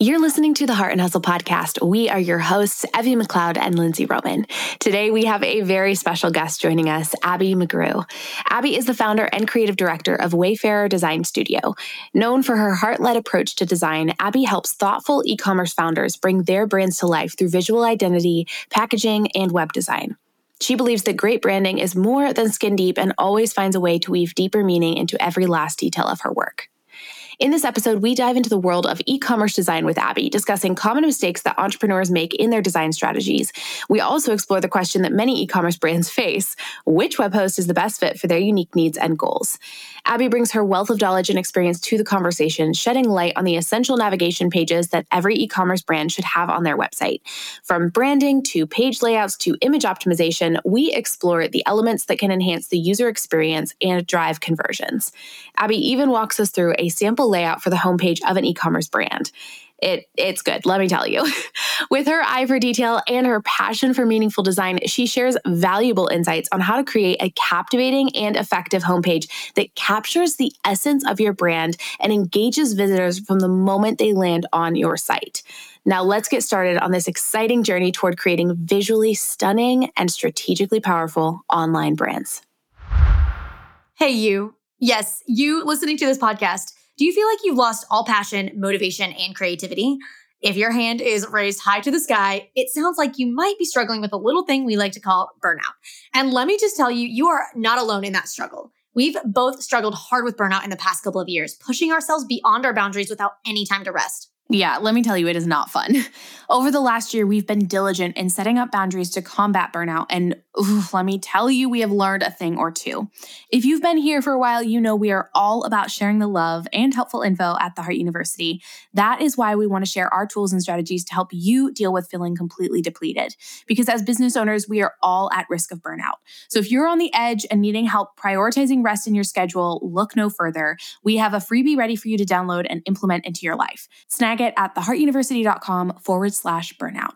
You're listening to the Heart and Hustle podcast. We are your hosts, Evie McLeod and Lindsey Roman. Today, we have a very special guest joining us, Abbey McGrew. Abbey is the founder and creative director of Wayfarer Design Studio. Known for her heart led approach to design, Abbey helps thoughtful e commerce founders bring their brands to life through visual identity, packaging, and web design. She believes that great branding is more than skin deep and always finds a way to weave deeper meaning into every last detail of her work. In this episode, we dive into the world of e commerce design with Abbey, discussing common mistakes that entrepreneurs make in their design strategies. We also explore the question that many e commerce brands face which web host is the best fit for their unique needs and goals. Abbey brings her wealth of knowledge and experience to the conversation, shedding light on the essential navigation pages that every e commerce brand should have on their website. From branding to page layouts to image optimization, we explore the elements that can enhance the user experience and drive conversions. Abbey even walks us through a sample layout for the homepage of an e-commerce brand. It it's good, let me tell you. With her eye for detail and her passion for meaningful design, she shares valuable insights on how to create a captivating and effective homepage that captures the essence of your brand and engages visitors from the moment they land on your site. Now, let's get started on this exciting journey toward creating visually stunning and strategically powerful online brands. Hey, you. Yes, you listening to this podcast. Do you feel like you've lost all passion, motivation, and creativity? If your hand is raised high to the sky, it sounds like you might be struggling with a little thing we like to call burnout. And let me just tell you, you are not alone in that struggle. We've both struggled hard with burnout in the past couple of years, pushing ourselves beyond our boundaries without any time to rest. Yeah, let me tell you, it is not fun. Over the last year, we've been diligent in setting up boundaries to combat burnout. And oof, let me tell you, we have learned a thing or two. If you've been here for a while, you know we are all about sharing the love and helpful info at the Heart University. That is why we want to share our tools and strategies to help you deal with feeling completely depleted. Because as business owners, we are all at risk of burnout. So if you're on the edge and needing help prioritizing rest in your schedule, look no further. We have a freebie ready for you to download and implement into your life. Snag snag it at theheartuniversity.com forward slash burnout.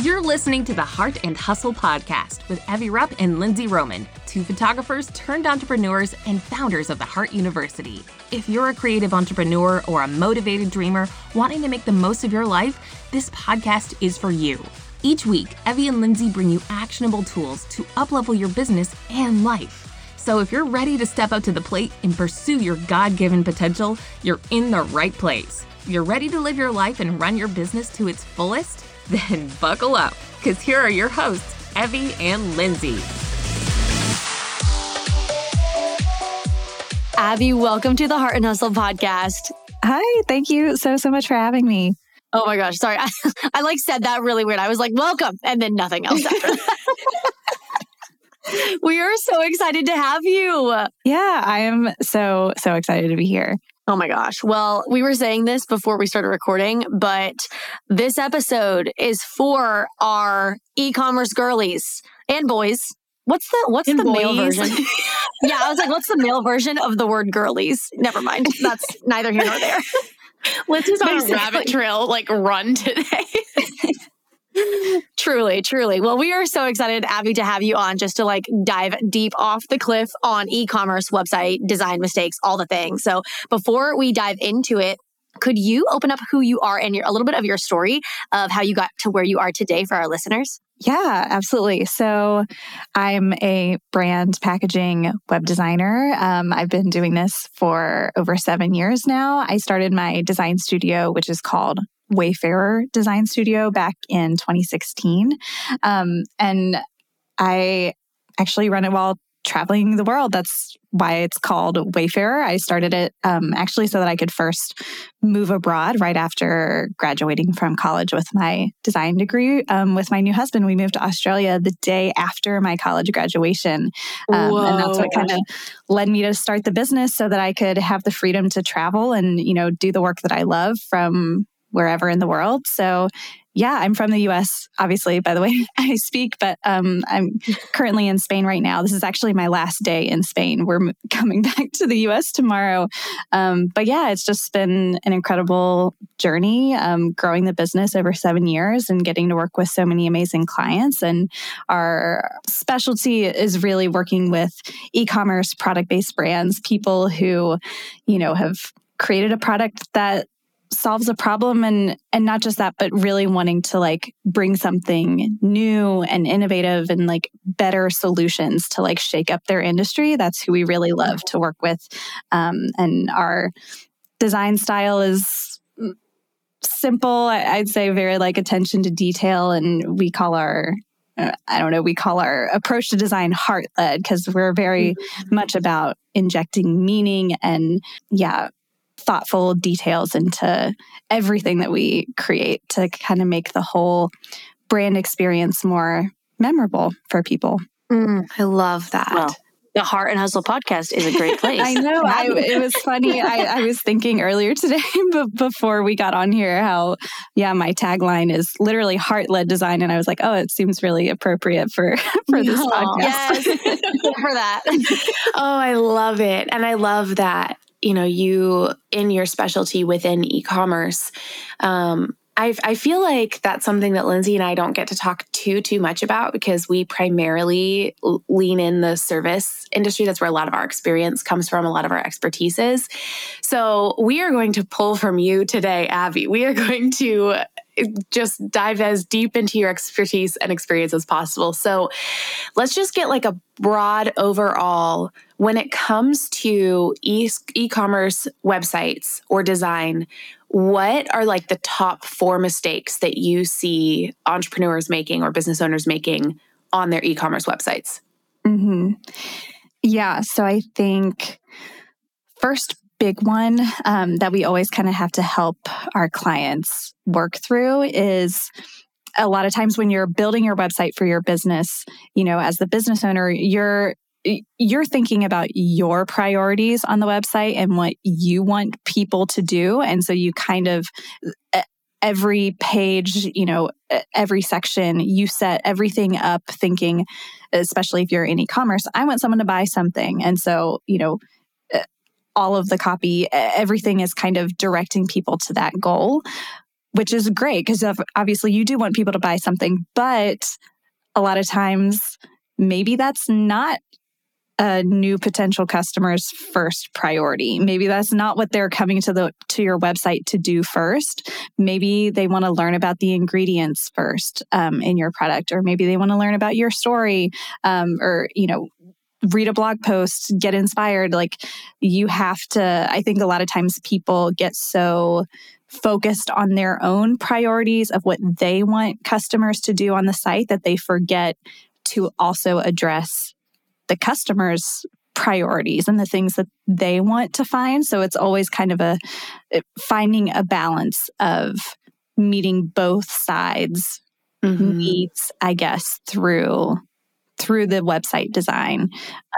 You're listening to the Heart and Hustle podcast with Evie Rupp and Lindsey Roman, two photographers turned entrepreneurs and founders of the Heart University. If you're a creative entrepreneur or a motivated dreamer wanting to make the most of your life, this podcast is for you. Each week, Evie and Lindsey bring you actionable tools to uplevel your business and life. So if you're ready to step up to the plate and pursue your God given potential, you're in the right place. You're ready to live your life and run your business to its fullest? Then buckle up, because here are your hosts, Evie and Lindsey. Abbey, welcome to the Heart and Hustle podcast. Hi, thank you so, so much for having me. Oh my gosh, sorry. I, I like said that really weird. I was like, welcome, and then nothing else after we are so excited to have you. Yeah, I am so, so excited to be here. Oh my gosh. Well, we were saying this before we started recording, but this episode is for our e-commerce girlies and boys. What's the what's and the boys. male version? yeah, I was like, what's the male version of the word girlies? Never mind. That's neither here nor there. Let's just on a rabbit trail like run today. truly, truly. Well, we are so excited, Abbey, to have you on just to like dive deep off the cliff on e commerce, website, design mistakes, all the things. So before we dive into it, could you open up who you are and your, a little bit of your story of how you got to where you are today for our listeners? Yeah, absolutely. So I'm a brand packaging web designer. Um, I've been doing this for over seven years now. I started my design studio, which is called Wayfarer Design Studio back in 2016. Um, and I actually run it while traveling the world. That's why it's called Wayfarer. I started it um, actually so that I could first move abroad right after graduating from college with my design degree. Um, with my new husband, we moved to Australia the day after my college graduation. Um, and that's what kind of led me to start the business so that I could have the freedom to travel and, you know, do the work that I love from wherever in the world. So yeah, I'm from the US, obviously, by the way I speak, but um, I'm currently in Spain right now. This is actually my last day in Spain. We're coming back to the US tomorrow. Um, but yeah, it's just been an incredible journey um, growing the business over seven years and getting to work with so many amazing clients. And our specialty is really working with e commerce product based brands, people who, you know, have created a product that solves a problem and and not just that but really wanting to like bring something new and innovative and like better solutions to like shake up their industry that's who we really love to work with um, and our design style is simple i'd say very like attention to detail and we call our uh, I don't know, we call our approach to design heart led because we're very mm-hmm. much about injecting meaning and, yeah, thoughtful details into everything that we create to kind of make the whole brand experience more memorable for people. Mm, I love that. Well, the Heart and Hustle podcast is a great place. I know. I, it was funny. I, I, was thinking earlier today, but before we got on here, how, yeah, my tagline is literally heart led design. And I was like, oh, it seems really appropriate for, for this podcast. Yes, for that. oh, I love it. And I love that you know you in your specialty within e-commerce um, I, I feel like that's something that lindsey and i don't get to talk too too much about because we primarily lean in the service industry. That's where a lot of our experience comes from a lot of our expertise is. So we are going to pull from you today abbey. We are going to just dive as deep into your expertise and experience as possible. So let's just get like a broad overall when it comes to e-commerce websites or design what are like the top four mistakes that you see entrepreneurs making or business owners making on their e-commerce websites mm-hmm. yeah so i think first big one um, that we always kind of have to help our clients work through is a lot of times when you're building your website for your business, you know, as the business owner, you're you're thinking about your priorities on the website and what you want people to do and so you kind of every page, you know, every section, you set everything up thinking, especially if you're in e commerce, I want someone to buy something. And so, you know, all of the copy, everything is kind of directing people to that goal, which is great because obviously you do want people to buy something, but a lot of times maybe that's not a new potential customer's first priority. Maybe that's not what they're coming to the to your website to do first. Maybe they want to learn about the ingredients first um, in your product, or maybe they want to learn about your story, um, or you know read a blog post, get inspired. Like you have to, I think a lot of times people get so focused on their own priorities of what they want customers to do on the site that they forget to also address the customer's priorities and the things that they want to find. So it's always kind of a finding a balance of meeting both sides mm-hmm. needs, I guess, through through the website design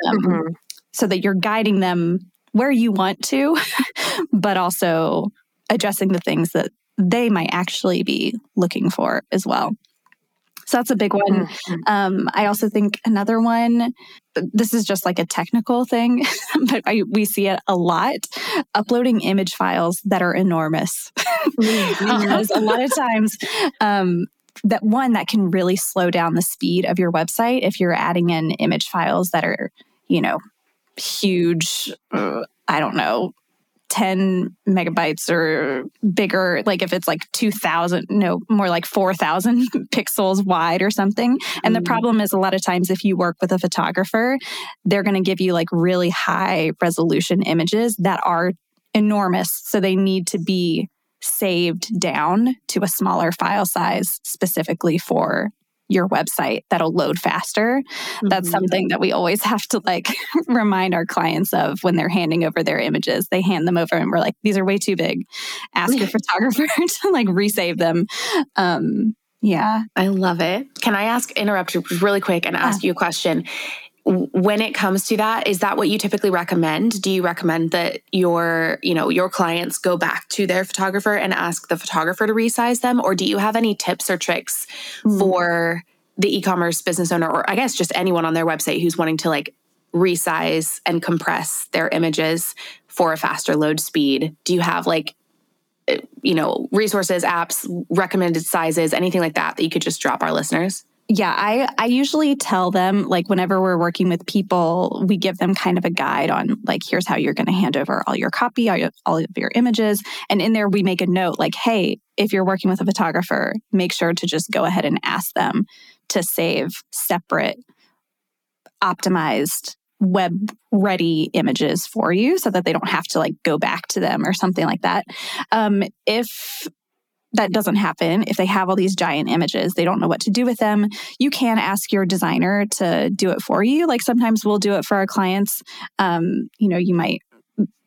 um, mm-hmm. so that you're guiding them where you want to, but also addressing the things that they might actually be looking for as well. So that's a big one. Mm-hmm. Um, I also think another one, this is just like a technical thing, but I, we see it a lot uploading image files that are enormous. because a lot of times, um, that one that can really slow down the speed of your website if you're adding in image files that are, you know, huge, uh, I don't know, 10 megabytes or bigger like if it's like 2000 no more like 4000 pixels wide or something and mm. the problem is a lot of times if you work with a photographer they're going to give you like really high resolution images that are enormous so they need to be saved down to a smaller file size specifically for your website that'll load faster. Mm-hmm. That's something that we always have to like remind our clients of when they're handing over their images. They hand them over and we're like, these are way too big. Ask your photographer to like resave them. Um, yeah. I love it. Can I ask, interrupt you really quick and ask yeah. you a question? When it comes to that is that what you typically recommend? Do you recommend that your you know your clients go back to their photographer and ask the photographer to resize them? Or do you have any tips or tricks mm. for the e-commerce business owner or i guess just anyone on their website who's wanting to like resize and compress their images for a faster load speed? Do you have like eh, you know resources apps recommended sizes anything like that that you could just drop our listeners yeah, I, I usually tell them, like, whenever we're working with people, we give them kind of a guide on, like, here's how you're going to hand over all your copy, all, your, all of your images. And in there, we make a note, like, hey, if you're working with a photographer, make sure to just go ahead and ask them to save separate, optimized, web ready images for you so that they don't have to like go back to them or something like that. Um, if that doesn't happen if they have all these giant images they don't know what to do with them you can ask your designer to do it for you like sometimes we'll do it for our clients um, you know you might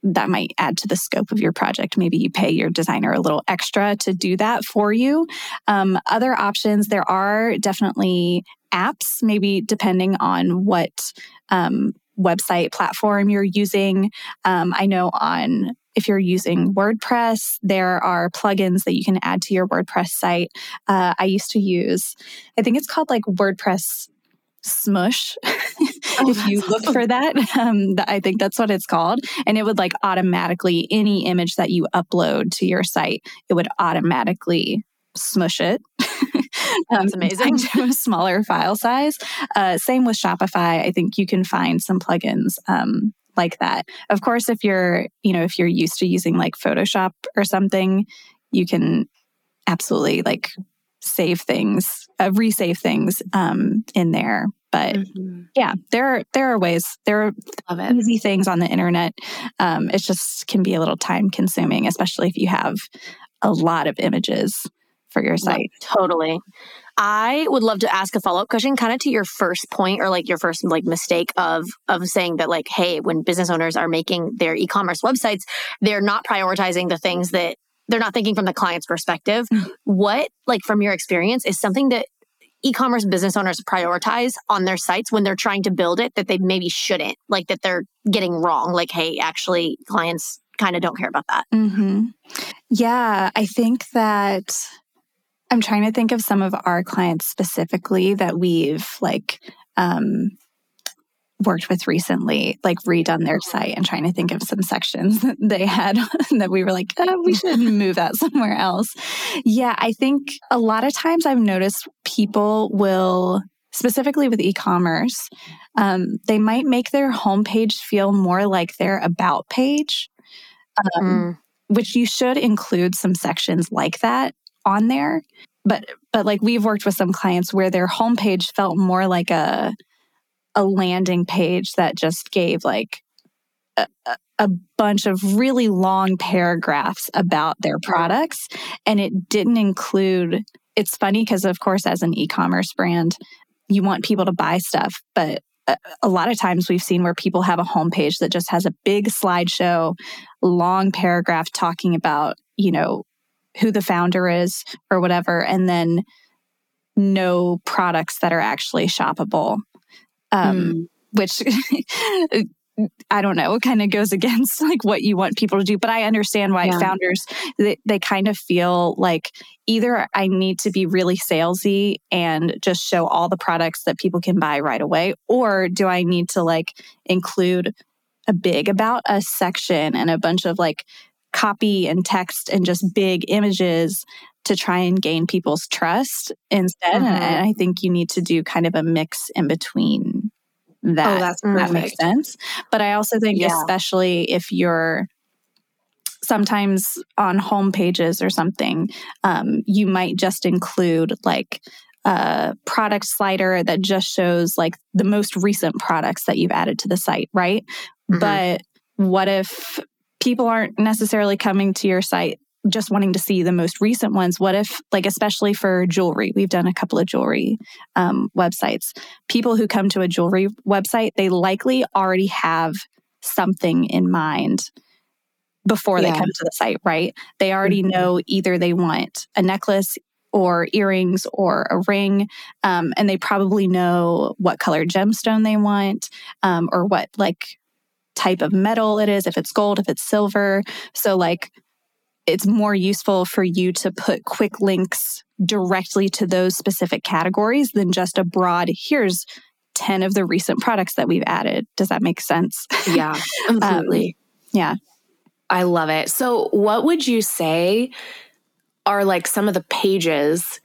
that might add to the scope of your project. Maybe you pay your designer a little extra to do that for you. Um, other options, there are definitely apps, maybe depending on what um, website platform you're using. Um, I know on if you're using WordPress, there are plugins that you can add to your WordPress site. Uh, I used to use, I think it's called like WordPress Smush. Oh, if you look for that, um, I think that's what it's called. And it would like automatically, any image that you upload to your site, it would automatically smush it. That's um, amazing. to a smaller file size. Uh, same with Shopify. I think you can find some plugins um, like that. Of course, if you're, you know, if you're used to using like Photoshop or something, you can absolutely like save things, uh, resave things um, in there. But mm-hmm. yeah, there are there are ways. There are easy things on the internet. Um, it just can be a little time consuming, especially if you have a lot of images for your site. totally. I would love to ask a follow up question, kind of to your first point or like your first like mistake of of saying that like, hey, when business owners are making their e commerce websites, they're not prioritizing the things that they're not thinking from the client's perspective. Mm-hmm. What like from your experience is something that e-commerce business owners prioritize on their sites when they're trying to build it that they maybe shouldn't like that they're getting wrong like hey actually clients kind of don't care about that mm-hmm. yeah i think that I'm trying to think of some of our clients specifically that we've like um, worked with recently, like redone their site and trying to think of some sections that they had that we were like, oh, we should move that somewhere else. Yeah, I think a lot of times I've noticed people will, specifically with e commerce, um, they might make their homepage feel more like their about page. Um, mm. Which you should include some sections like that on there. But but like we've worked with some clients where their homepage felt more like a a landing page that just gave like a, a bunch of really long paragraphs about their products and it didn't include it's funny because of course as an e-commerce brand you want people to buy stuff but uh, a lot of times we've seen where people have a homepage that just has a big slideshow long paragraph talking about you know who the founder is or whatever, and then no products that are actually shoppable. Um, mm. Which I don't know, kind of goes against like what you want people to do. But I understand why yeah. founders they, they kind of feel like either I need to be really salesy and just show all the products that people can buy right away, or do I need to like include a big about us section and a bunch of like copy and text and just big images to try and gain people's trust instead. Mm-hmm. And I think you need to do kind of a mix in between that. Oh, that's that makes sense. But I also think, yeah. especially if you're sometimes on home pages or something, um, you might just include like a product slider that just shows like the most recent products that you've added to the site, right? Mm-hmm. But what if people aren't necessarily coming to your site just wanting to see the most recent ones what if like especially for jewelry we've done a couple of jewelry um, websites people who come to a jewelry website they likely already have something in mind before yeah. they come to the site right they already mm-hmm. know either they want a necklace or earrings or a ring. Um, and they probably know what color gemstone they want um, or what like type of metal it is, if it's gold, if it's silver. So, like, it's more useful for you to put quick links directly to those specific categories than just a broad, here's 10 of the recent products that we've added. Does that make sense? Yeah, completely. um, yeah. I love it. So, what would you say are like some of the pages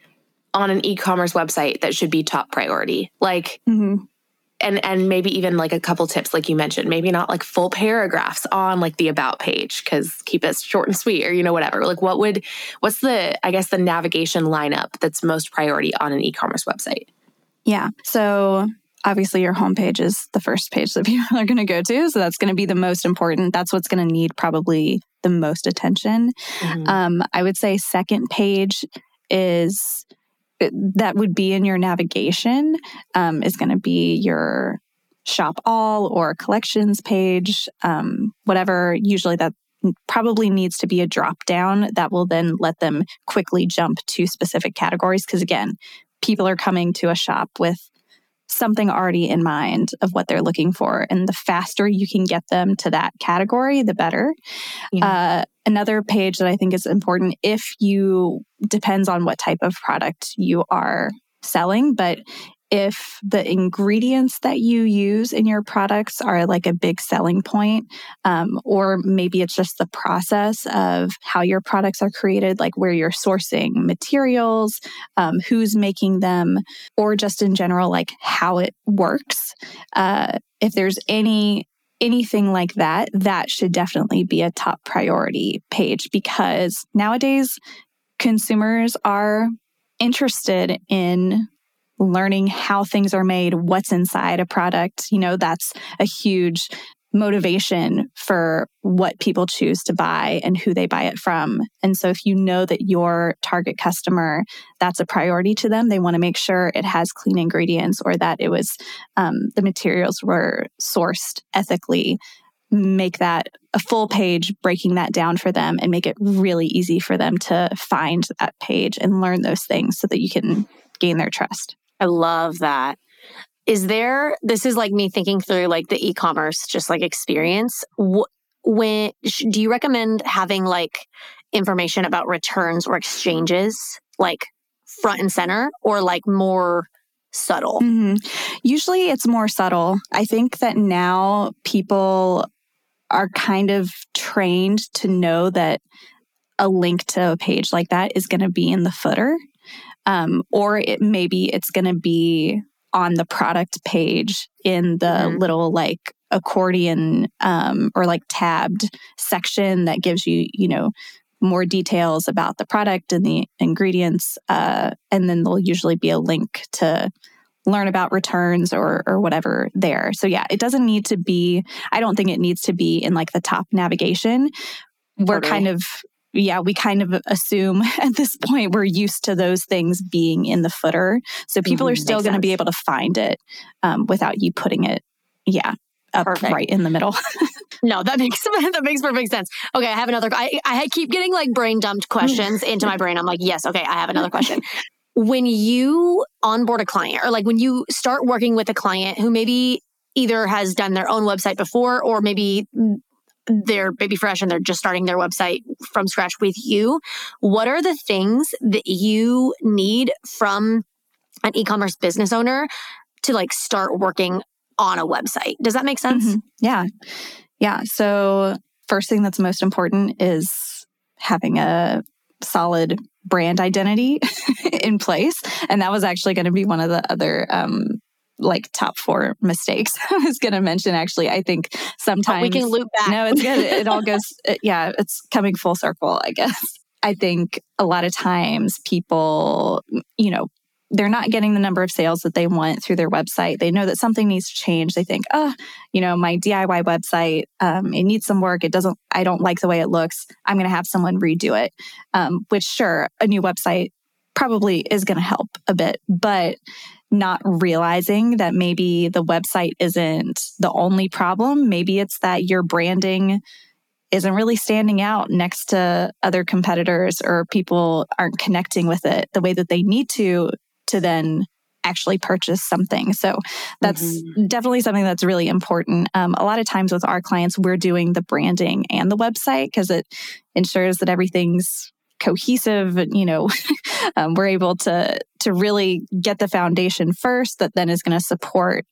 on an e-commerce website that should be top priority? Like, mm-hmm. And and maybe even like a couple tips, like you mentioned, maybe not like full paragraphs on like the about page because keep it short and sweet, or you know whatever. Like, what would what's the I guess the navigation lineup that's most priority on an e-commerce website? Yeah. So obviously your homepage is the first page that people are going to go to. So that's going to be the most important. That's what's going to need probably the most attention. Mm-hmm. Um, I would say second page is that would be in your navigation um, is going to be your shop all or collections page, um, whatever. Usually that probably needs to be a drop down that will then let them quickly jump to specific categories. Because again, people are coming to a shop with something already in mind of what they're looking for. And the faster you can get them to that category, the better. Yeah. Uh, another page that I think is important if you depends on what type of product you are selling, but if the ingredients that you use in your products are like a big selling point, um, or maybe it's just the process of how your products are created, like where you're sourcing materials, um, who's making them, or just in general, like how it works. Uh, if there's any anything like that, that should definitely be a top priority page because nowadays consumers are interested in learning how things are made, what's inside a product. You know, that's a huge motivation for what people choose to buy and who they buy it from. And so if you know that your target customer, that's a priority to them, they want to make sure it has clean ingredients or that it was um, the materials were sourced ethically. Make that a full page, breaking that down for them and make it really easy for them to find that page and learn those things so that you can gain their trust. I love that. Is there, this is like me thinking through like the e commerce, just like experience. When do you recommend having like information about returns or exchanges like front and center or like more subtle? Mm-hmm. Usually it's more subtle. I think that now people are kind of trained to know that a link to a page like that is going to be in the footer um, or it maybe it's going to be on the product page in the mm-hmm. little like accordion um, or like tabbed section that gives you you know more details about the product and the ingredients uh, and then there'll usually be a link to learn about returns or or whatever there so yeah it doesn't need to be i don't think it needs to be in like the top navigation we're totally. kind of yeah, we kind of assume at this point we're used to those things being in the footer. So people mm-hmm, are still going to be able to find it um, without you putting it, yeah, up Perfect. right in the middle. no, that makes that makes perfect sense. Okay, I have another. I I keep getting like brain dumped questions into my brain. I'm like, yes, okay, I have another question. when you onboard a client, or like when you start working with a client who maybe either has done their own website before, or maybe they're baby fresh and they're just starting their website from scratch with you, what are the things that you need from an e-commerce business owner to like start working on a website? Does that make sense? Mm-hmm. Yeah. Yeah. So, first thing that's most important is having a solid brand identity in place. And that was actually going to be one of the other um, like top four mistakes I was going to mention. Actually, I think sometimes oh, we can loop back. No, it's good. it all goes. It, yeah, it's coming full circle. I guess. I think a lot of times people, you know, they're not getting the number of sales that they want through their website. They know that something needs to change. They think, oh, you know, my DIY website, um, it needs some work. It doesn't, I don't like the way it looks. I'm going to have someone redo it. Um, which, sure, a new website probably is going to help a bit, but not realizing that maybe the website isn't the only problem. Maybe it's that your branding isn't really standing out next to other competitors or people aren't connecting with it the way that they need to to then actually purchase something. So that's mm-hmm. definitely something that's really important. Um, a lot of times with our clients, we're doing the branding and the website because it ensures that everything's cohesive you know um, we're able to to really get the foundation first that then is going to support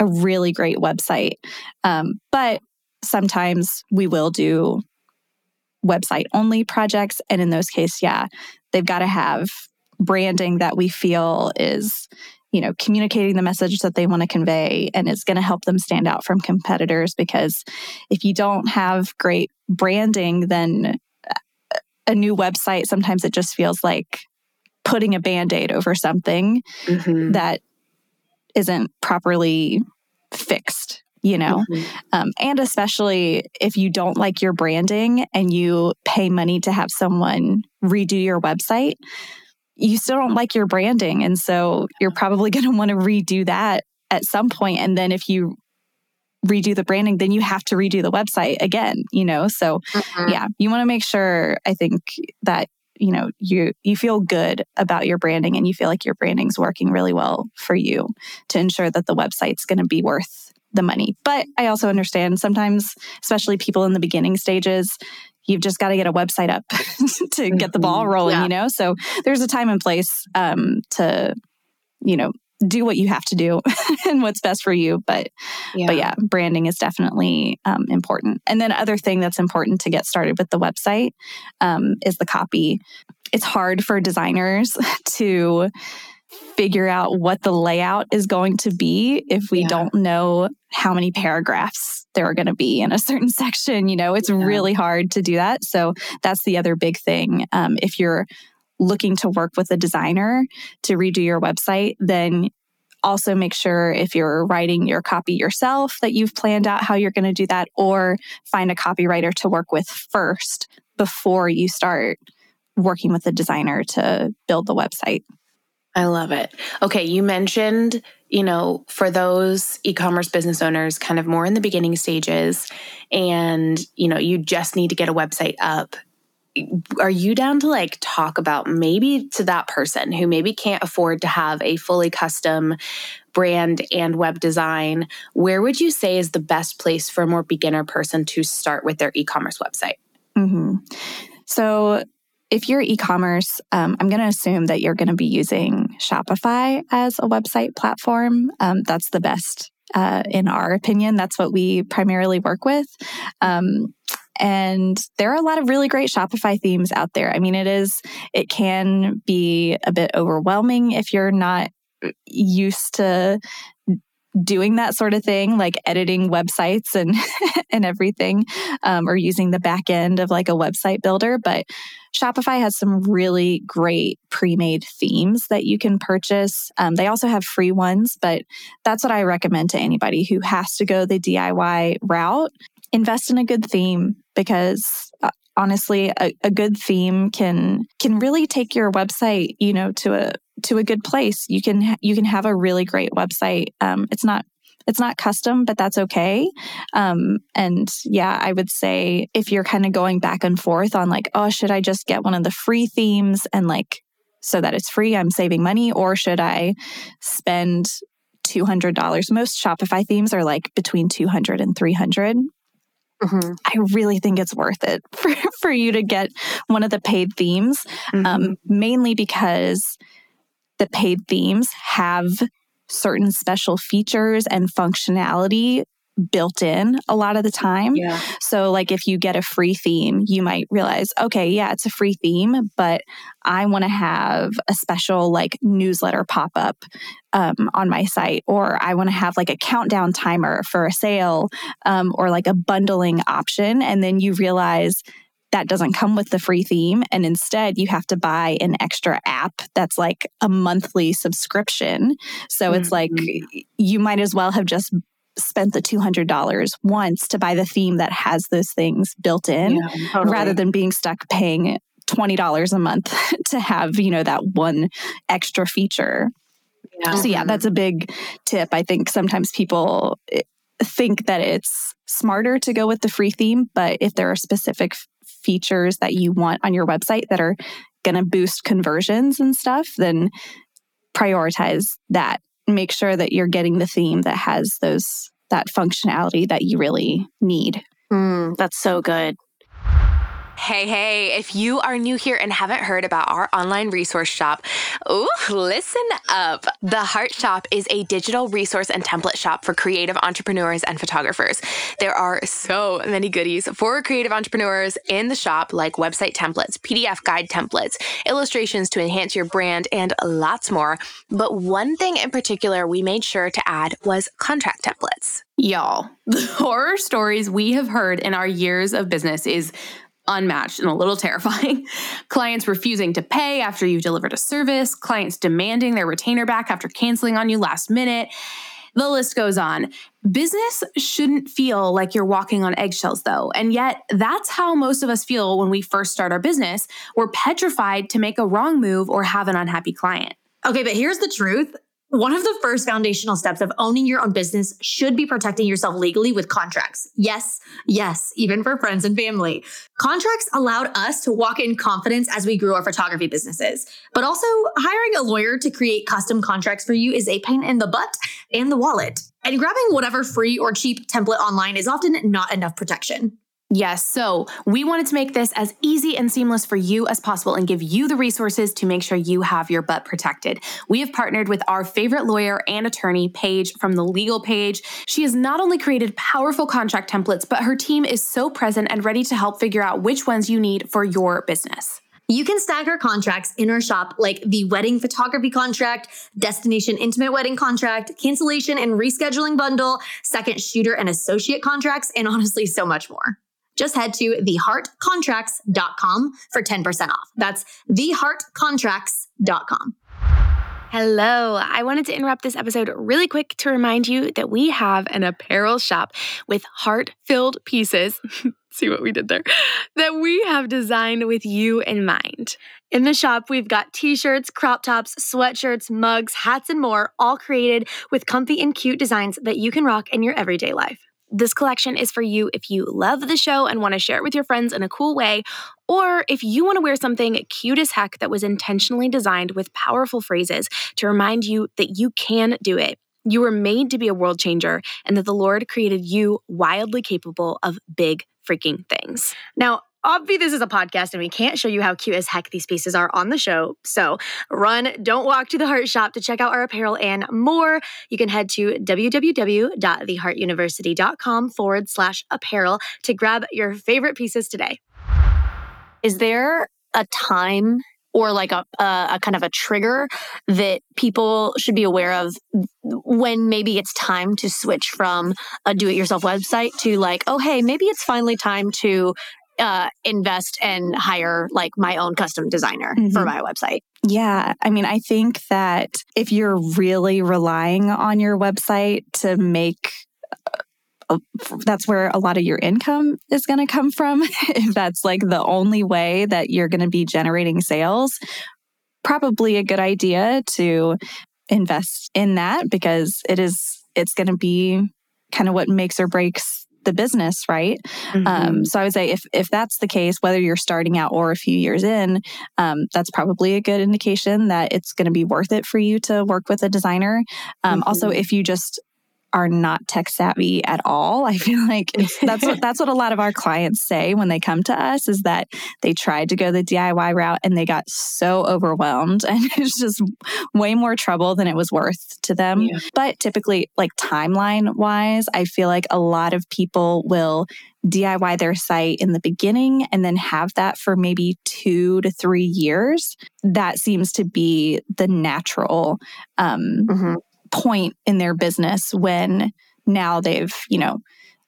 a really great website. Um, but sometimes we will do website only projects and in those cases yeah they've got to have branding that we feel is you know communicating the message that they want to convey and it's going to help them stand out from competitors because if you don't have great branding then a new website sometimes it just feels like putting a band-aid over something mm-hmm. that isn't properly fixed you know mm-hmm. um, and especially if you don't like your branding and you pay money to have someone redo your website you still don't like your branding. And so you're probably going to want to redo that at some point. And then if you redo the branding, then you have to redo the website again, you know? So mm-hmm. yeah, you want to make sure, I think that you know you you feel good about your branding and you feel like your branding's working really well for you to ensure that the website's going to be worth the money but i also understand sometimes especially people in the beginning stages you've just got to get a website up to get the ball mm-hmm. rolling, yeah. you know? So there's a time and place um, to, you know, do what you have to do and what's best for you. But, yeah. but yeah, branding is definitely um, important. And then other thing that's important to get started with the website um, is the copy. It's hard for designers to figure out what the layout is going to be if we yeah. don't know how many paragraphs there are going to be in a certain section. You know, it's yeah. really hard to do that. So that's the other big thing. Um, if you're looking to work with a designer to redo your website, then also make sure if you're writing your copy yourself that you've planned out how you're going to do that or find a copywriter to work with first before you start working with a designer to build the website. I love it. Okay, you mentioned, you know, for those e-commerce business owners kind of more in the beginning stages and, you know, you just need to get a website up. Are you down to like talk about maybe to that person who maybe can't afford to have a fully custom brand and web design? Where would you say is the best place for a more beginner person to start with their e-commerce website? Mm-hmm. So if you're e-commerce, um, I'm going to assume that you're going to be using Shopify as a website platform. Um, that's the best, uh, in our opinion. That's what we primarily work with. Um, and there are a lot of really great Shopify themes out there. I mean, it is, it can be a bit overwhelming if you're not used to doing that sort of thing, like editing websites and and everything, um, or using the back end of like a website builder. But Shopify has some really great pre-made themes that you can purchase. Um, they also have free ones, but that's what I recommend to anybody who has to go the DIY route. Invest in a good theme because uh, honestly a, a, good theme can can really take your website you know to a to a good place. You can you can have a really great website. Um, it's not it's not custom, but that's okay. Um, and yeah, I would say if you're kind of going back and forth on like, oh, should I just get one of the free themes and like so that it's free, I'm saving money, or should I spend $200? Most Shopify themes are like between 200 and 300. Mm-hmm. I really think it's worth it for, for you to get one of the paid themes, um, mm-hmm. um, mainly because the paid themes have certain special features and functionality built in a lot of the time. Yeah. So, like if you get a free theme, you might realize, okay, yeah, it's a free theme, but I want to have a special like newsletter pop up um, on my site, or I want to have like a countdown timer for a sale, um, or like a bundling option. And then you realize, that doesn't come with the free theme. And instead, you have to buy an extra app that's like a monthly subscription. So mm-hmm. it's like mm-hmm. you might as well have just spent the $200 once to buy the theme that has those things built in yeah, totally. rather than being stuck paying $20 a month to have, you know, that one extra feature. Yeah. So yeah, mm-hmm. that's a big tip. I think sometimes people eh, think that it's smarter to go with the free theme, but if there are specific features that you want on your website that are going to boost conversions and stuff, then prioritize that. Make sure that you're getting the theme that has those that functionality that you really need. Mm, that's so good. Hey, hey, if you are new here and haven't heard about our online resource shop, ooh, listen up. The Heart Shop is a digital resource and template shop for creative entrepreneurs and photographers. There are so many goodies for creative entrepreneurs in the shop, like website templates, PDF guide templates, illustrations to enhance your brand, and lots more. But one thing in particular we made sure to add was contract templates. Y'all, the horror stories we have heard in our years of business is unmatched and a little terrifying. clients refusing to pay after you've delivered a service, clients demanding their retainer back after canceling on you last minute. The list goes on. Business shouldn't feel like you're walking on eggshells, though. And yet, that's how most of us feel when we first start our business. We're petrified to make a wrong move or have an unhappy client. Okay, but here's the truth one of the first foundational steps of owning your own business should be protecting yourself legally with contracts. Yes, yes, even for friends and family. Contracts allowed us to walk in confidence as we grew our photography businesses. But also, hiring a lawyer to create custom contracts for you is a pain in the butt and the wallet. And grabbing whatever free or cheap template online is often not enough protection. Yes. So we wanted to make this as easy and seamless for you as possible and give you the resources to make sure you have your butt protected. We have partnered with our favorite lawyer and attorney, Paige from the Legal Paige. She has not only created powerful contract templates, but her team is so present and ready to help figure out which ones you need for your business. You can stagger contracts in our shop like the wedding photography contract, destination intimate wedding contract, cancellation and rescheduling bundle, second shooter and associate contracts, and honestly, so much more just head to theheartcontracts.com for 10% off. That's theheartcontracts.com. Hello. I wanted to interrupt this episode really quick to remind you that we have an apparel shop with heart filled pieces. See what we did there? That we have designed with you in mind. In the shop, we've got t shirts, crop tops, sweatshirts, mugs, hats, and more, all created with comfy and cute designs that you can rock in your everyday life. This collection is for you if you love the show and want to share it with your friends in a cool way, or if you want to wear something cute as heck that was intentionally designed with powerful phrases to remind you that you can do it. You were made to be a world changer and that the Lord created you wildly capable of big freaking things. Now, Obviously, this is a podcast and we can't show you how cute as heck these pieces are on the show. So run, don't walk to the Heart Shop to check out our apparel and more. You can head to www.theheartuniversity.com forward slash apparel to grab your favorite pieces today. Is there a time or like a, a, a, kind of a trigger that people should be aware of when maybe it's time to switch from a do it yourself website to like, oh, hey, maybe it's finally time to uh, invest and hire like my own custom designer mm-hmm. for my website. Yeah. I mean, I think that if you're really relying on your website to make uh, that's where a lot of your income is going to come from. if that's like the only way that you're going to be generating sales, probably a good idea to invest in that because it is it's going to be kind of what makes or breaks the business, right? Um, mm-hmm. Um, so I would say if if that's the case, whether you're starting out or a few years in, um, that's probably a good indication that it's going to be worth it for you to work with a designer. Um, mm-hmm. Also, if you just are not tech savvy at all. I feel like that's what that's what a lot of our clients say when they come to us is that they tried to go the DIY route and they got so overwhelmed and it's just way more trouble than it was worth to them. Yeah. But typically like timeline wise, I feel like a lot of people will DIY their site in the beginning and then have that for maybe two to three years. That seems to be the natural um, mm-hmm point in their business when now they've, you know,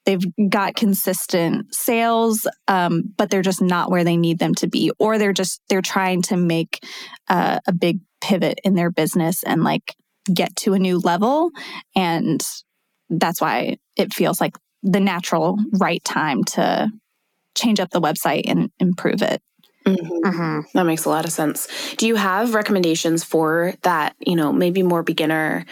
they've got consistent sales, um, but they're just not where they need them to be, or they're just they're trying to make uh, a big pivot in their business and like get to a new level, and that's why it feels like the natural right time to change up the website and improve it. Mm-hmm. Mm-hmm. That makes a lot of sense. Do you have recommendations for that, you know, maybe more beginner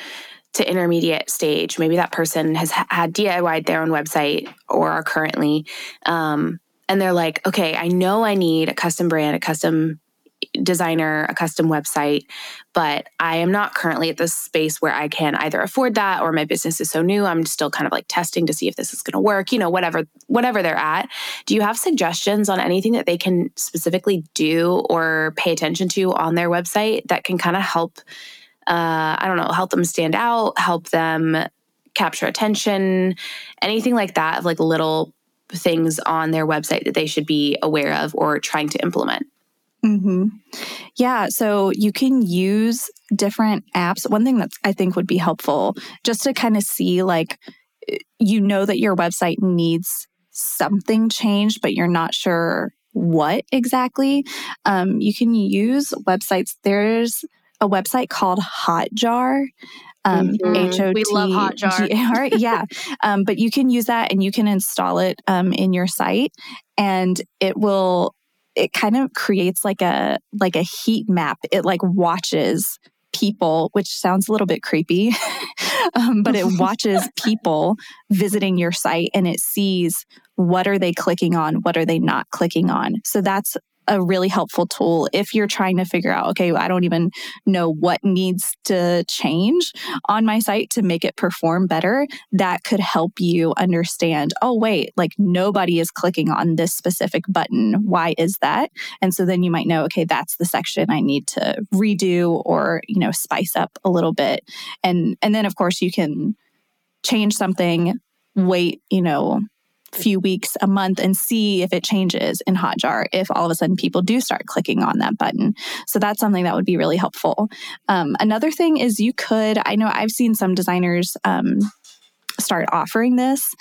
to intermediate stage. Maybe that person has had DIYed their own website or are currently, um, and they're like, okay, I know I need a custom brand, a custom designer, a custom website, but I am not currently at the space where I can either afford that or my business is so new. I'm still kind of like testing to see if this is going to work, you know, whatever whatever they're at. Do you have suggestions on anything that they can specifically do or pay attention to on their website that can kind of help uh, I don't know, help them stand out, help them capture attention, anything like that of like little things on their website that they should be aware of or trying to implement? Mm-hmm. Yeah, so you can use different apps. One thing that I think would be helpful just to kind of see like you know that your website needs something changed, but you're not sure what exactly. Um, you can use websites. There's a website called Hotjar. Um, mm-hmm. H-O-T-G-R. We love Hotjar. yeah. Um, but you can use that and you can install it um, in your site and it will, it kind of creates like a, like a heat map. It like watches people, which sounds a little bit creepy, um, but it watches people visiting your site and it sees what are they clicking on, what are they not clicking on. So that's a really helpful tool if you're trying to figure out, okay, I don't even know what needs to change on my site to make it perform better. That could help you understand, oh, wait, like nobody is clicking on this specific button. Why is that? And so then you might know, okay, that's the section I need to redo or, you know, spice up a little bit. And, and then of course you can change something, wait, you know, few weeks, a month, and see if it changes in Hotjar if all of a sudden people do start clicking on that button. So that's something that would be really helpful. Um, another thing is you could, I know I've seen some designers um, start offering this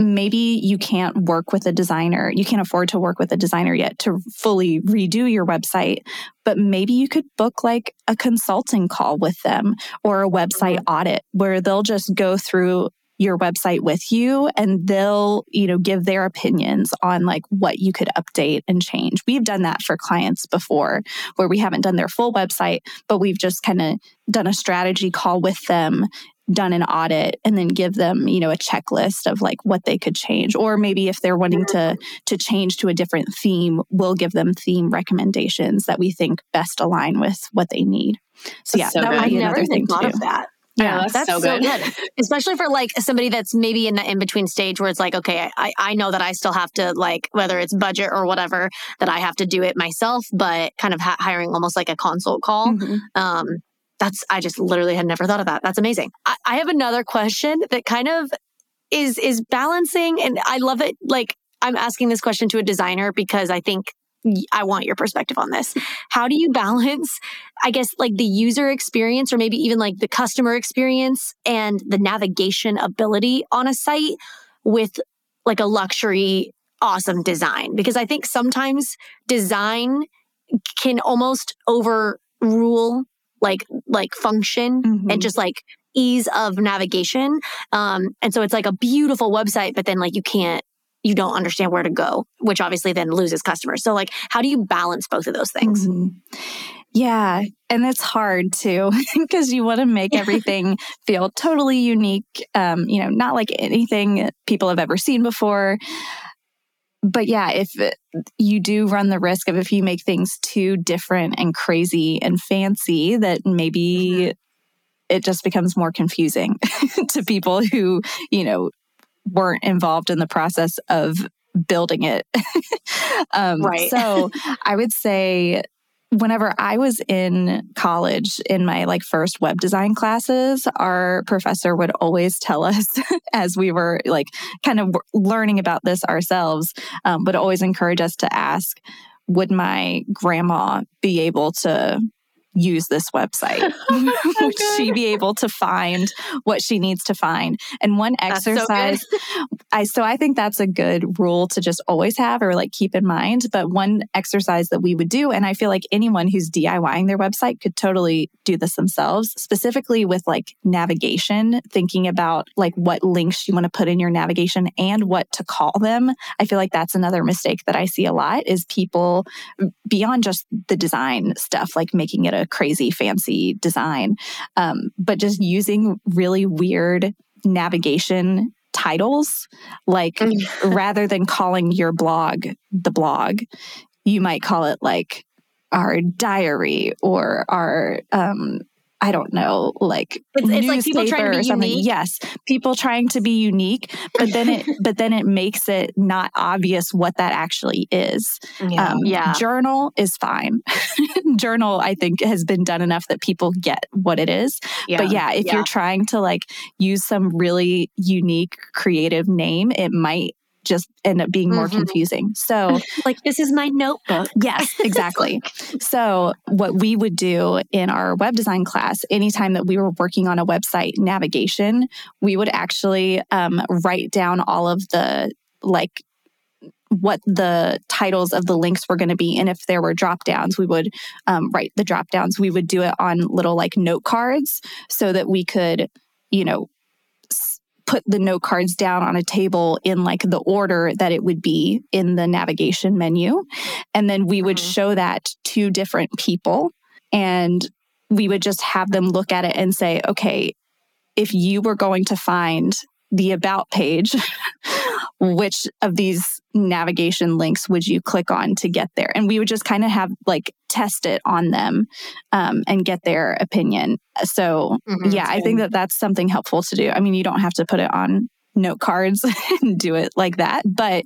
maybe you can't work with a designer, you can't afford to work with a designer yet to fully redo your website, but maybe you could book like a consulting call with them or a website mm-hmm. audit where they'll just go through your website with you and they'll, you know, give their opinions on like what you could update and change. We've done that for clients before where we haven't done their full website, but we've just kind of done a strategy call with them done an audit and then give them you know a checklist of like what they could change or maybe if they're wanting to to change to a different theme we'll give them theme recommendations that we think best align with what they need so yeah so that would be I another thing thought too. of that yeah, that's, that's so, good. good. Especially for like somebody that's maybe in the in between stage where it's like, okay, I, I know that I still have to like, whether it's budget or whatever, that I have to do it myself, but kind of ha- hiring almost like a consult call. Mm-hmm. Um, that's, I just literally had never thought of that. That's amazing. I, I have another question that kind of is, is balancing and I love it. Like I'm asking this question to a designer because I think I want your perspective on this. How do you balance, I guess, like the user experience or maybe even like the customer experience and the navigation ability on a site with like a luxury, awesome design? Because I think sometimes design can almost overrule like like function mm-hmm. and just like ease of navigation um and so it's like a beautiful website but then like you can't you don't understand where to go, which obviously then loses customers. So, like, how do you balance both of those things? Mm-hmm. Yeah. And it's hard too, because you want to make everything feel totally unique, um, you know, not like anything people have ever seen before. But yeah, if you do run the risk of if you make things too different and crazy and fancy, that maybe mm-hmm. it just becomes more confusing to people who, you know, weren't involved in the process of building it. um, right. so I would say whenever I was in college in my like first web design classes, our professor would always tell us as we were like kind of learning about this ourselves, um, would always encourage us to ask, would my grandma be able to use this website? Would she be able to find what she needs to find? And one exercise, so I so I think that's a good rule to just always have or like keep in mind. But one exercise that we would do, and I feel like anyone who's DIYing their website could totally do this themselves, specifically with like navigation, thinking about like what links you want to put in your navigation and what to call them. I feel like that's another mistake that I see a lot is people mm, beyond just the design stuff, like making it a a crazy fancy design, um, but just using really weird navigation titles. Like mm. rather than calling your blog the blog, you might call it like our diary or our um, I don't know, like it's, it's like people trying to be unique. Yes, people trying to be unique, but then it but then it makes it not obvious what that actually is. Yeah, um, yeah. journal is fine. journal, I think, has been done enough that people get what it is. Yeah. But yeah, if yeah. you're trying to like use some really unique, creative name, it might just end up being more mm-hmm. confusing. So, like, this is my notebook. Yes, exactly. so, what we would do in our web design class, anytime that we were working on a website navigation, we would actually um, write down all of the like what the titles of the links were going to be and if there were drop downs we would um, write the drop downs we would do it on little like note cards so that we could you know put the note cards down on a table in like the order that it would be in the navigation menu. And then we would mm-hmm. show that to different people and we would just have them look at it and say, okay, if you were going to find the about page, which of these navigation links would you click on to get there? And we would just kind of have like test it on them um, and get their opinion. So, mm-hmm. yeah, I think that that's something helpful to do. I mean, you don't have to put it on note cards and do it like that, but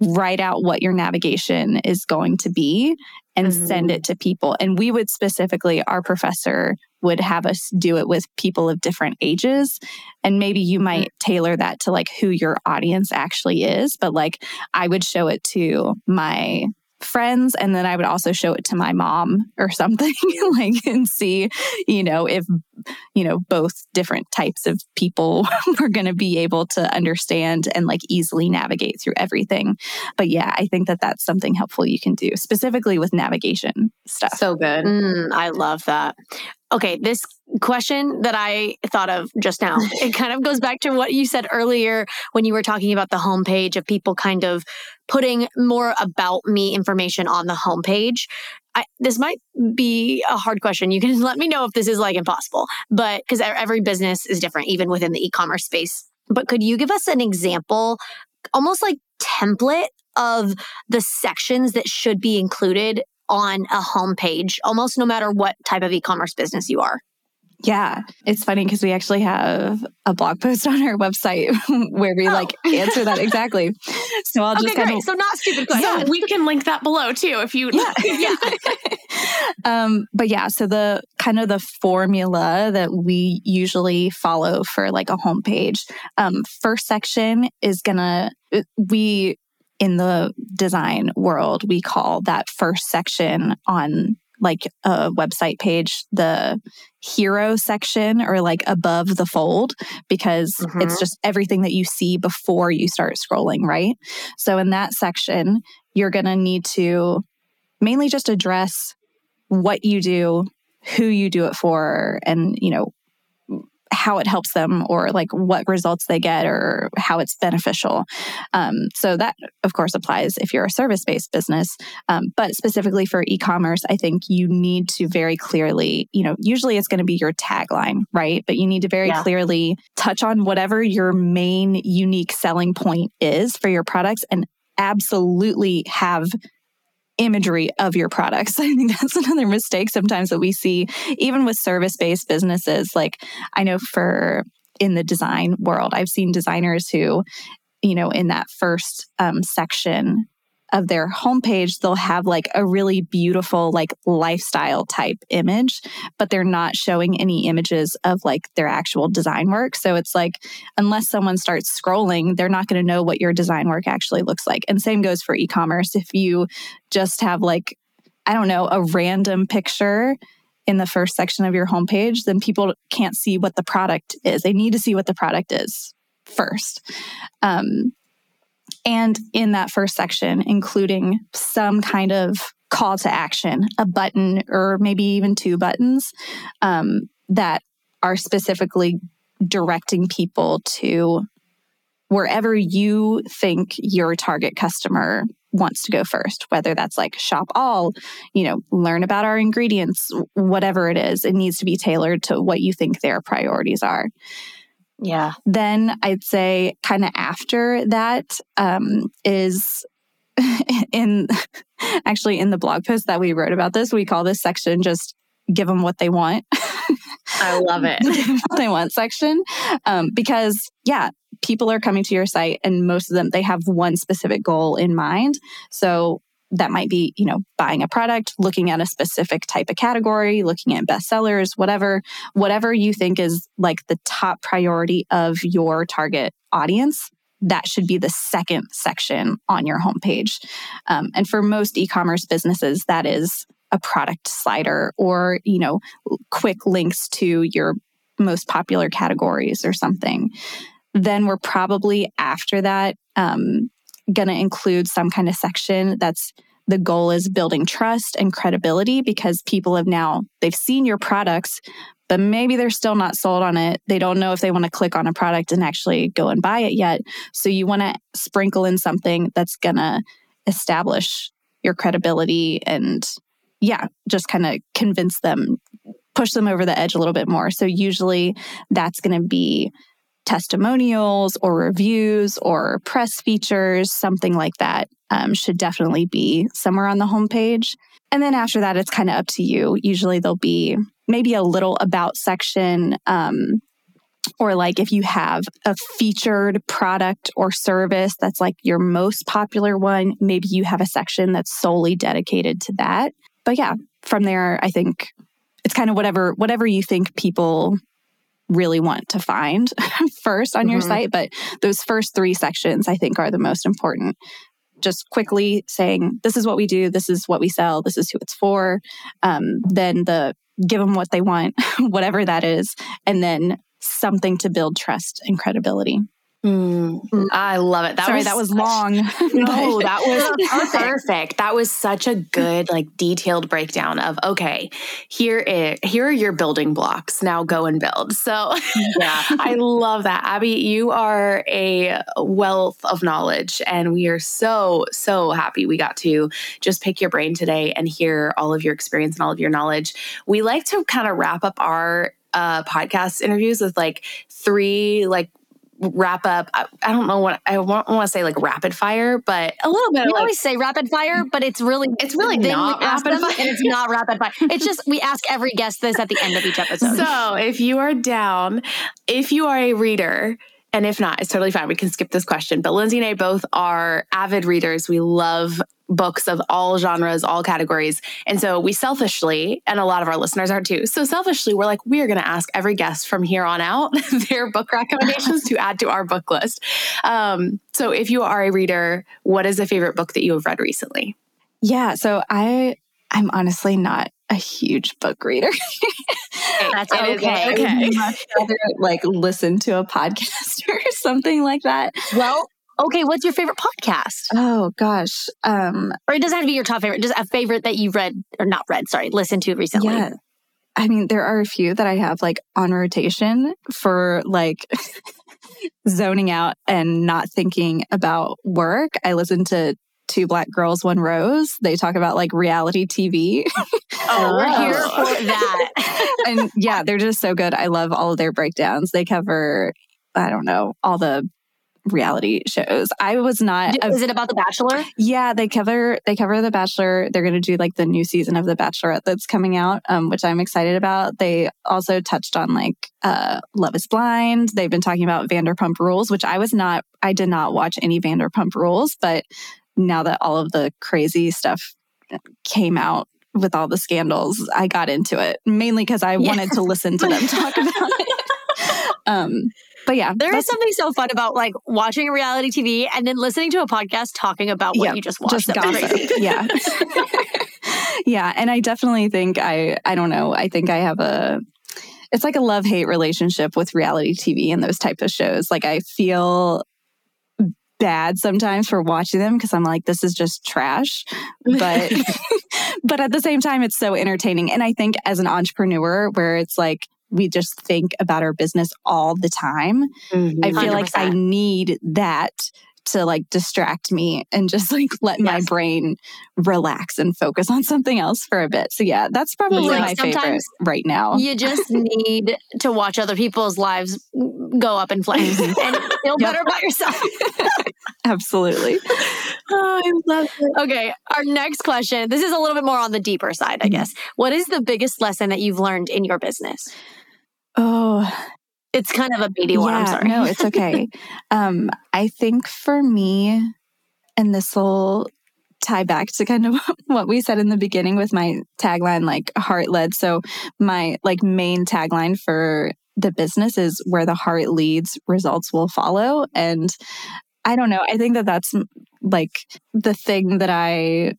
write out what your navigation is going to be and mm-hmm. send it to people. And we would specifically, our professor would have us do it with people of different ages. And maybe you mm-hmm. might tailor that to like who your audience actually is. But like I would show it to my friends and then I would also show it to my mom or something like and see you know if you know both different types of people were going to be able to understand and like easily navigate through everything. But yeah I think that that's something helpful you can do specifically with navigation stuff. So good. Mm, I love that. Okay this question that I thought of just now. it kind of goes back to what you said earlier when you were talking about the homepage of people kind of putting more about me information on the homepage. I, this might be a hard question. You can let me know if this is like impossible, but because every business is different, even within the e commerce space. But could you give us an example, almost like template of the sections that should be included on a homepage, almost no matter what type of e commerce business you are? Yeah, it's funny because we actually have a blog post on our website where we oh. like answer that exactly. So I'll just okay, kind great. of so not stupid question. So we can link that below too if you yeah yeah. um, but yeah, so the kind of the formula that we usually follow for like a homepage. Um, first section is gonna uh, we in the design world we call that first section on like a website page the hero section or like above the fold because mm-hmm. it's just everything that you see before you start scrolling, right? So in that section, you're going to need to mainly just address what you do, who you do it for, and, you know, how it helps them or like what results they get or how it's beneficial. Um, so that, of course, applies if you're a service based business. Um, but specifically for e commerce, I think you need to very clearly, you know, usually it's going to be your tagline, right? But you need to very yeah. clearly touch on whatever your main unique selling point is for your products and absolutely have imagery of your products. I think that's another mistake sometimes that we see, even with service based businesses. Like, I know for in the design world, I've seen designers who, you know, in that first um, section of their homepage, they'll have like a really beautiful, like lifestyle type image, but they're not showing any images of like their actual design work. So it's like, unless someone starts scrolling, they're not going to know what your design work actually looks like. And same goes for e commerce. If you just have like, I don't know, a random picture in the first section of your homepage, then people can't see what the product is. They need to see what the product is first. Um, and in that first section, including some kind of call to action, a button or maybe even two buttons um, that are specifically directing people to wherever you think your target customer wants to go first, whether that's like shop all, you know, learn about our ingredients, whatever it is, it needs to be tailored to what you think their priorities are. Yeah. Then I'd say kind of after that um, is in actually in the blog post that we wrote about this, we call this section just give them what they want. I love it. they want section um, because yeah, people are coming to your site and most of them they have one specific goal in mind. So that might be, you know, buying a product, looking at a specific type of category, looking at bestsellers, whatever, whatever you think is like the top priority of your target audience. That should be the second section on your homepage. Um, and for most e commerce businesses, that is a product slider or, you know, quick links to your most popular categories or something. Then we're probably after that um, going to include some kind of section that's the goal is building trust and credibility because people have now they've seen your products but maybe they're still not sold on it. They don't know if they want to click on a product and actually go and buy it yet. So you want to sprinkle in something that's going to establish your credibility and yeah just kind of convince them push them over the edge a little bit more. So usually that's going to be testimonials or reviews or press features, something like that um, should definitely be somewhere on the homepage. And then after that, it's kind of up to you. Usually there'll be maybe a little about section. Um, or like if you have a featured product or service that's like your most popular one, maybe you have a section that's solely dedicated to that. But yeah, from there, I think it's kind of whatever whatever you think people really want to find first on mm-hmm. your site. But those first three sections, I think, are the most important. Just quickly saying, this is what we do, this is what we sell, this is who it's for. Um, then the give them what they want, whatever that is. And then something to build trust and credibility. Mm, I love it. That Sorry, was that was long. no, that was perfect. That was such a good, like, detailed breakdown of okay, here is here are your building blocks. Now go and build. So, yeah, I love that, Abbey. You are a wealth of knowledge, and we are so so happy we got to just pick your brain today and hear all of your experience and all of your knowledge. We like to kind of wrap up our uh, podcast interviews with like three like wrap up. I, I don't know what I want, want to say like rapid fire, but a little bit. We like, always say rapid fire, but it's really it's really not rapid fire, and it's not rapid fire. It's just we ask every guest this at the end of each episode. So if you are down, if you are a reader and if not, it's totally fine. We can skip this question. But Lindsey and I both are avid readers. We love books of all genres, all categories. And so we selfishly, and a lot of our listeners are too. So selfishly, we're like, we are going to ask every guest from here on out their book recommendations to add to our book list. Um, so if you are a reader, what is a favorite book that you have read recently? Yeah. So I, I'm honestly not a huge book reader. That's okay. okay. much rather like listen to a podcast or something like that. Well, okay. What's your favorite podcast? Oh gosh, um, or it doesn't have to be your top favorite. Just a favorite that you've read or not read. Sorry, listened to recently. Yeah. I mean, there are a few that I have like on rotation for like zoning out and not thinking about work. I listen to Two Black Girls, One Rose. They talk about like reality TV. Oh, we're here for that. and yeah, they're just so good. I love all of their breakdowns. They cover, I don't know, all the reality shows. I was not. A, Is it about The Bachelor? Yeah, they cover they cover The Bachelor. They're going to do like the new season of The Bachelorette that's coming out, um, which I'm excited about. They also touched on like uh, Love Is Blind. They've been talking about Vanderpump Rules, which I was not. I did not watch any Vanderpump Rules, but now that all of the crazy stuff came out with all the scandals, I got into it mainly because I yeah. wanted to listen to them talk about it. Um, but yeah, there is something so fun about like watching reality TV and then listening to a podcast talking about what you just watched. Just gossip. yeah, yeah, and I definitely think I I don't know. I think I have a it's like a love hate relationship with reality TV and those type of shows. Like I feel bad sometimes for watching them because I'm like, this is just trash. But but at the same time, it's so entertaining. And I think as an entrepreneur, where it's like we just think about our business all the time, mm-hmm. I feel 100%. like I need that to like distract me and just like let yes. my brain relax and focus on something else for a bit. So yeah, that's probably like my favorite right now. You just need to watch other people's lives go up in flames and feel better about yourself. Absolutely. Oh, I love it. Okay, our next question. This is a little bit more on the deeper side, I mm-hmm. guess. What is the biggest lesson that you've learned in your business? Oh, it's kind of a beady one. Yeah, I'm sorry. No, it's okay. um, I think for me, and this will tie back to kind of what we said in the beginning with my tagline, like heart led. So my like main tagline for the business is where the heart leads, results will follow. And I don't know. I think that that's like the thing that I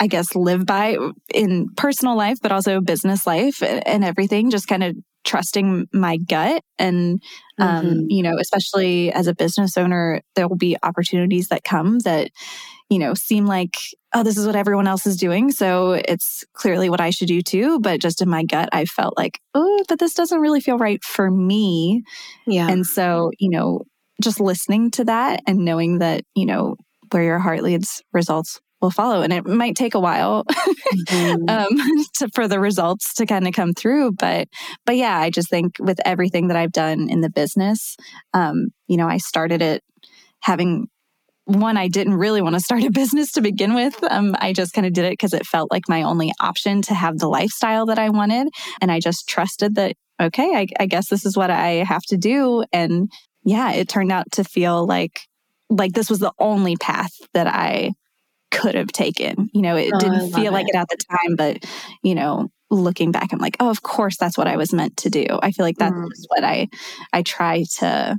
I guess, live by in personal life, but also business life and everything, just kind of trusting my gut. And, um, mm-hmm. you know, especially as a business owner, there will be opportunities that come that, you know, seem like, oh, this is what everyone else is doing. So it's clearly what I should do too. But just in my gut, I felt like, oh, but this doesn't really feel right for me. Yeah. And so, you know, just listening to that and knowing that, you know, where your heart leads results will follow and it might take a while mm-hmm. um, to, for the results to kind of come through but but yeah i just think with everything that i've done in the business um, you know i started it having one i didn't really want to start a business to begin with um, i just kind of did it because it felt like my only option to have the lifestyle that i wanted and i just trusted that okay I, I guess this is what i have to do and yeah it turned out to feel like like this was the only path that i could have taken. You know, it oh, didn't feel like it. it at the time, but, you know, looking back, I'm like, oh, of course that's what I was meant to do. I feel like that's mm. what I I try to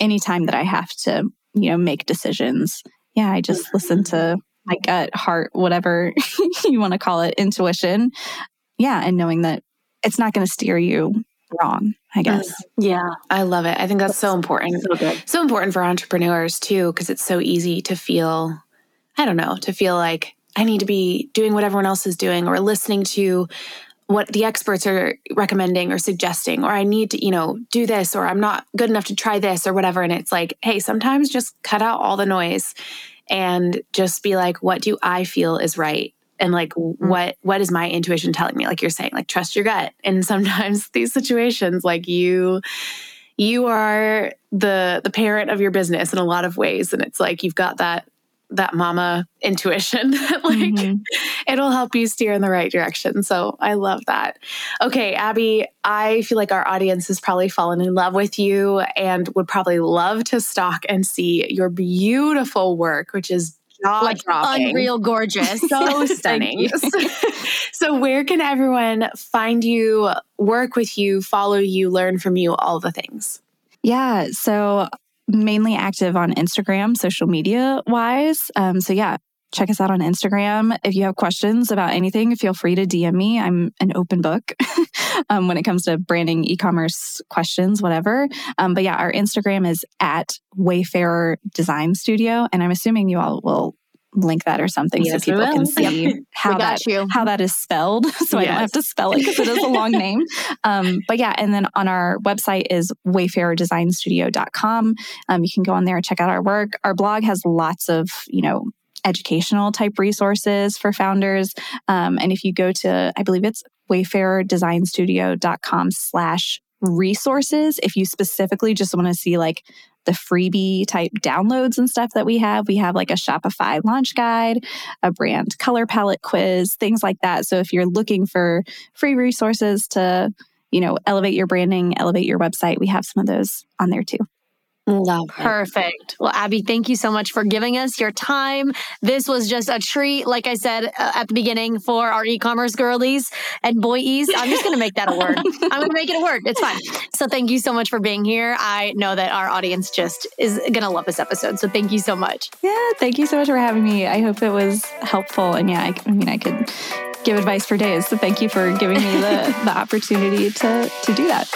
anytime that I have to, you know, make decisions. Yeah, I just listen to my gut, heart, whatever you want to call it, intuition. Yeah, and knowing that it's not going to steer you wrong, I guess. Yeah. I love it. I think that's so important. So, so important for entrepreneurs too, because it's so easy to feel I don't know, to feel like I need to be doing what everyone else is doing or listening to what the experts are recommending or suggesting, or I need to, you know, do this, or I'm not good enough to try this or whatever. And it's like, hey, sometimes just cut out all the noise and just be like, what do I feel is right? And like mm-hmm. what what is my intuition telling me? Like you're saying, like trust your gut. And sometimes these situations, like you you are the the parent of your business in a lot of ways. And it's like you've got that that mama intuition that like mm-hmm. it'll help you steer in the right direction. So I love that. Okay, Abbey, I feel like our audience has probably fallen in love with you and would probably love to stalk and see your beautiful work, which is like unreal gorgeous. So stunning. so where can everyone find you, work with you, follow you, learn from you, all the things? Yeah. So mainly active on Instagram, social media wise. Um, so, yeah, check us out on Instagram. If you have questions about anything, feel free to DM me. I'm an open book um, when it comes to branding, e commerce questions, whatever. Um, but yeah, our Instagram is at Wayfarer Design Studio. And I'm assuming you all will link that or something yes, so people can see how that you. how that is spelled so yes. I don't have to spell it because it is a long name. Um, but yeah, and then on our website is wayfarerdesignstudio.com. Um, you can go on there and check out our work. Our blog has lots of, you know, educational type resources for founders. Um, and if you go to, I believe it's wayfarerdesignstudio.com slash resources, if you specifically just want to see like the freebie type downloads and stuff that we have. We have like a Shopify launch guide, a brand color palette quiz, things like that. So if you're looking for free resources to, you know, elevate your branding, elevate your website, we have some of those on there too. Love Perfect. Well, Abbey, thank you so much for giving us your time. This was just a treat, like I said uh, at the beginning, for our e commerce girlies and boyies. I'm just going to make that a word. I'm going to make it a word. It's fine. So, thank you so much for being here. I know that our audience just is going to love this episode. So, thank you so much. Yeah. Thank you so much for having me. I hope it was helpful. And yeah, I, I mean, I could give advice for days. So, thank you for giving me the, the opportunity to, to do that.